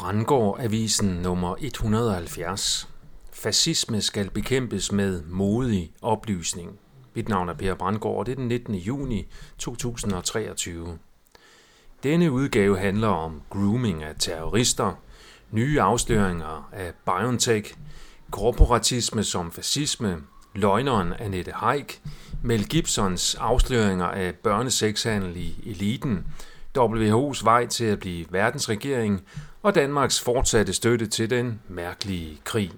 Brandgård Avisen nummer 170. Fascisme skal bekæmpes med modig oplysning. Mit navn er Per Brandgård, og det er den 19. juni 2023. Denne udgave handler om grooming af terrorister, nye afsløringer af BioNTech, korporatisme som fascisme, løgneren Annette Haik, Mel Gibsons afsløringer af børnesexhandel i eliten, WHO's vej til at blive verdensregering og Danmarks fortsatte støtte til den mærkelige krig.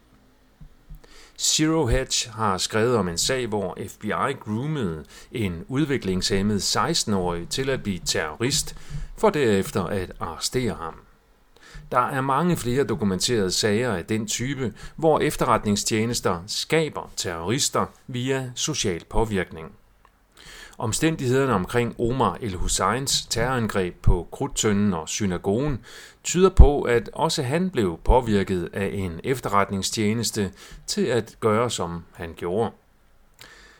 Zero Hedge har skrevet om en sag, hvor FBI groomede en udviklingshemmet 16-årig til at blive terrorist, for derefter at arrestere ham. Der er mange flere dokumenterede sager af den type, hvor efterretningstjenester skaber terrorister via social påvirkning. Omstændighederne omkring Omar el-Husseins terrorangreb på Krudtønden og synagogen tyder på, at også han blev påvirket af en efterretningstjeneste til at gøre, som han gjorde.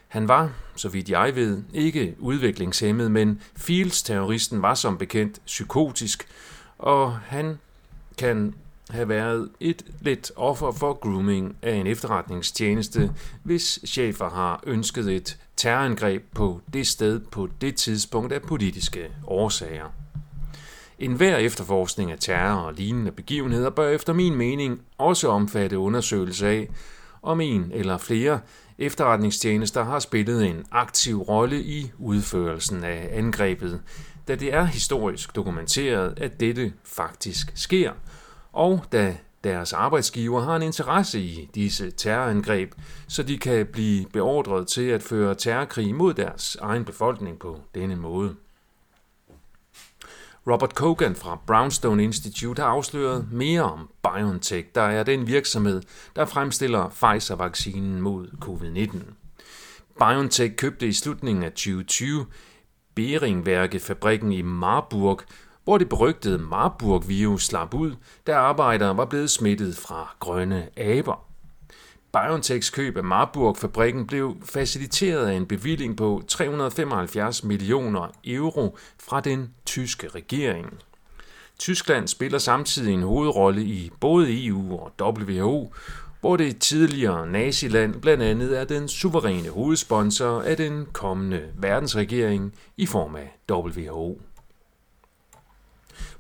Han var, så vidt jeg ved, ikke udviklingshemmet, men Fields-terroristen var som bekendt psykotisk, og han kan have været et let offer for grooming af en efterretningstjeneste, hvis chefer har ønsket et terrorangreb på det sted på det tidspunkt af politiske årsager. En hver efterforskning af terror og lignende begivenheder bør efter min mening også omfatte undersøgelse af, om en eller flere efterretningstjenester har spillet en aktiv rolle i udførelsen af angrebet, da det er historisk dokumenteret, at dette faktisk sker – og da deres arbejdsgiver har en interesse i disse terrorangreb, så de kan blive beordret til at føre terrorkrig mod deres egen befolkning på denne måde. Robert Kogan fra Brownstone Institute har afsløret mere om BioNTech, der er den virksomhed, der fremstiller Pfizer-vaccinen mod covid-19. BioNTech købte i slutningen af 2020 Beringværkefabrikken i Marburg, hvor det berygtede Marburg-virus slap ud, da arbejdere var blevet smittet fra grønne aber. BioNTechs køb af Marburg-fabrikken blev faciliteret af en bevilling på 375 millioner euro fra den tyske regering. Tyskland spiller samtidig en hovedrolle i både EU og WHO, hvor det tidligere naziland blandt andet er den suveræne hovedsponsor af den kommende verdensregering i form af WHO.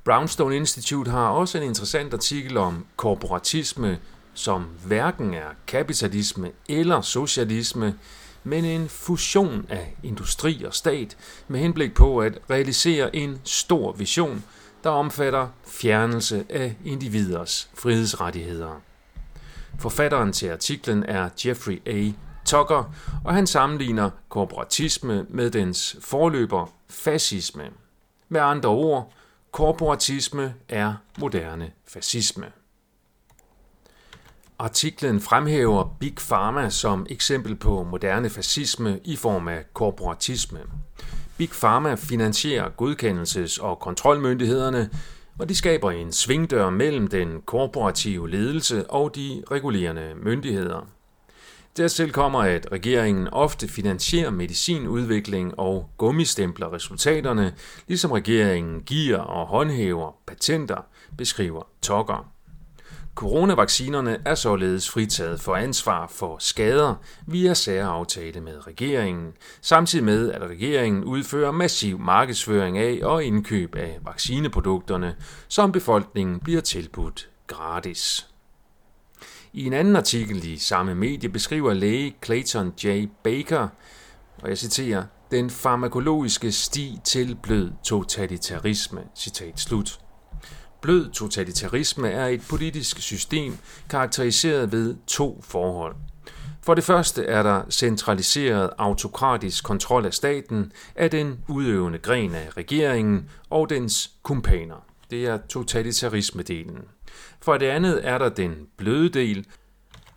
Brownstone Institute har også en interessant artikel om korporatisme, som hverken er kapitalisme eller socialisme, men en fusion af industri og stat med henblik på at realisere en stor vision, der omfatter fjernelse af individers frihedsrettigheder. Forfatteren til artiklen er Jeffrey A. Tucker, og han sammenligner korporatisme med dens forløber fascisme. Med andre ord, Korporatisme er moderne fascisme. Artiklen fremhæver Big Pharma som eksempel på moderne fascisme i form af korporatisme. Big Pharma finansierer godkendelses- og kontrolmyndighederne, og de skaber en svingdør mellem den korporative ledelse og de regulerende myndigheder. Dertil kommer, at regeringen ofte finansierer medicinudvikling og gummistempler resultaterne, ligesom regeringen giver og håndhæver patenter, beskriver Tokker. Coronavaccinerne er således fritaget for ansvar for skader via særaftale med regeringen, samtidig med at regeringen udfører massiv markedsføring af og indkøb af vaccineprodukterne, som befolkningen bliver tilbudt gratis. I en anden artikel i samme medie beskriver læge Clayton J. Baker, og jeg citerer, den farmakologiske sti til blød totalitarisme. Citat slut. Blød totalitarisme er et politisk system karakteriseret ved to forhold. For det første er der centraliseret autokratisk kontrol af staten af den udøvende gren af regeringen og dens kumpaner. Det er totalitarisme-delen. For det andet er der den bløde del,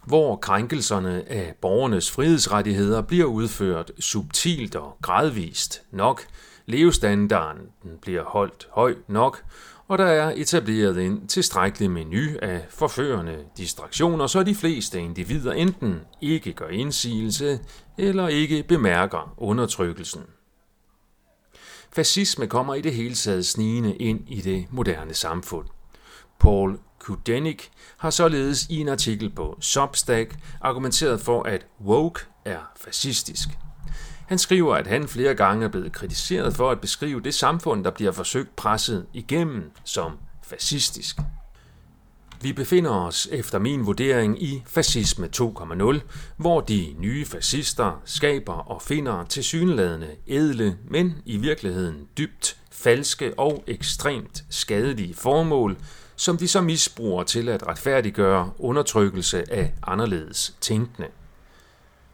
hvor krænkelserne af borgernes frihedsrettigheder bliver udført subtilt og gradvist nok, levestandarden bliver holdt høj nok, og der er etableret en tilstrækkelig menu af forførende distraktioner, så de fleste individer enten ikke gør indsigelse eller ikke bemærker undertrykkelsen. Fascisme kommer i det hele taget snigende ind i det moderne samfund. Paul Kudenik har således i en artikel på Substack argumenteret for, at woke er fascistisk. Han skriver, at han flere gange er blevet kritiseret for at beskrive det samfund, der bliver forsøgt presset igennem som fascistisk. Vi befinder os efter min vurdering i fascisme 2.0, hvor de nye fascister skaber og finder tilsyneladende edle, men i virkeligheden dybt falske og ekstremt skadelige formål, som de så misbruger til at retfærdiggøre undertrykkelse af anderledes tænkende.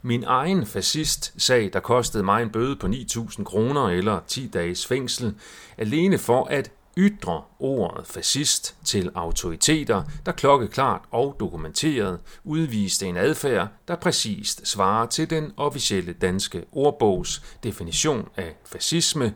Min egen fascist-sag, der kostede mig en bøde på 9.000 kroner eller 10 dages fængsel, alene for at ytre ordet fascist til autoriteter, der klokkeklart og dokumenteret udviste en adfærd, der præcist svarer til den officielle danske ordbogs definition af fascisme,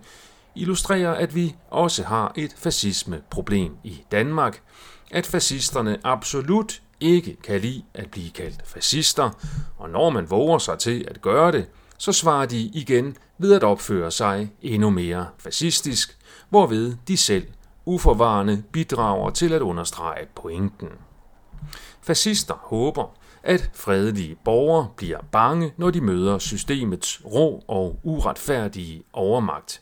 illustrerer, at vi også har et fascisme-problem i Danmark, at fascisterne absolut ikke kan lide at blive kaldt fascister, og når man våger sig til at gøre det, så svarer de igen ved at opføre sig endnu mere fascistisk, hvorved de selv uforvarende bidrager til at understrege pointen. Fascister håber, at fredelige borgere bliver bange, når de møder systemets rå og uretfærdige overmagt.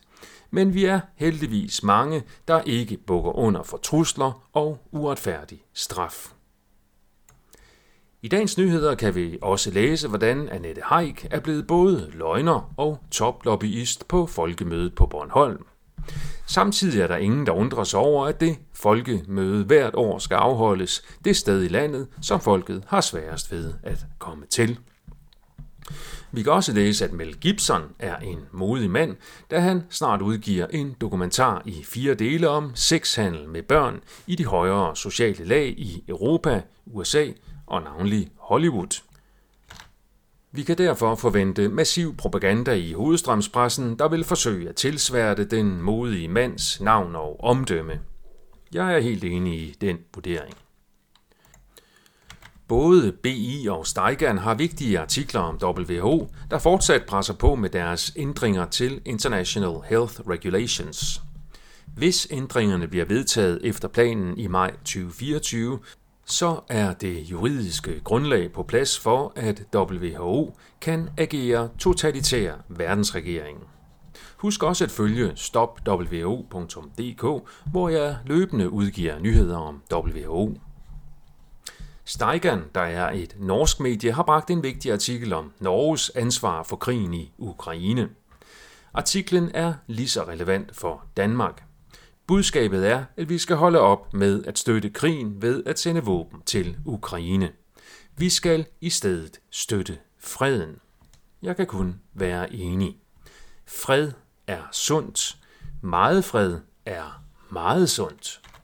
Men vi er heldigvis mange, der ikke bukker under for trusler og uretfærdig straf. I dagens nyheder kan vi også læse, hvordan Annette Haik er blevet både løgner og toplobbyist på folkemødet på Bornholm. Samtidig er der ingen, der undrer sig over, at det folkemøde hvert år skal afholdes det sted i landet, som folket har sværest ved at komme til. Vi kan også læse, at Mel Gibson er en modig mand, da han snart udgiver en dokumentar i fire dele om sexhandel med børn i de højere sociale lag i Europa, USA og navnlig Hollywood. Vi kan derfor forvente massiv propaganda i hovedstrømspressen, der vil forsøge at tilsværte den modige mands navn og omdømme. Jeg er helt enig i den vurdering. Både BI og Steigan har vigtige artikler om WHO, der fortsat presser på med deres ændringer til International Health Regulations. Hvis ændringerne bliver vedtaget efter planen i maj 2024, så er det juridiske grundlag på plads for, at WHO kan agere totalitær verdensregering. Husk også at følge stopwho.dk, hvor jeg løbende udgiver nyheder om WHO. Steigan, der er et norsk medie, har bragt en vigtig artikel om Norges ansvar for krigen i Ukraine. Artiklen er lige så relevant for Danmark. Budskabet er, at vi skal holde op med at støtte krigen ved at sende våben til Ukraine. Vi skal i stedet støtte freden. Jeg kan kun være enig. Fred er sundt. Meget fred er meget sundt.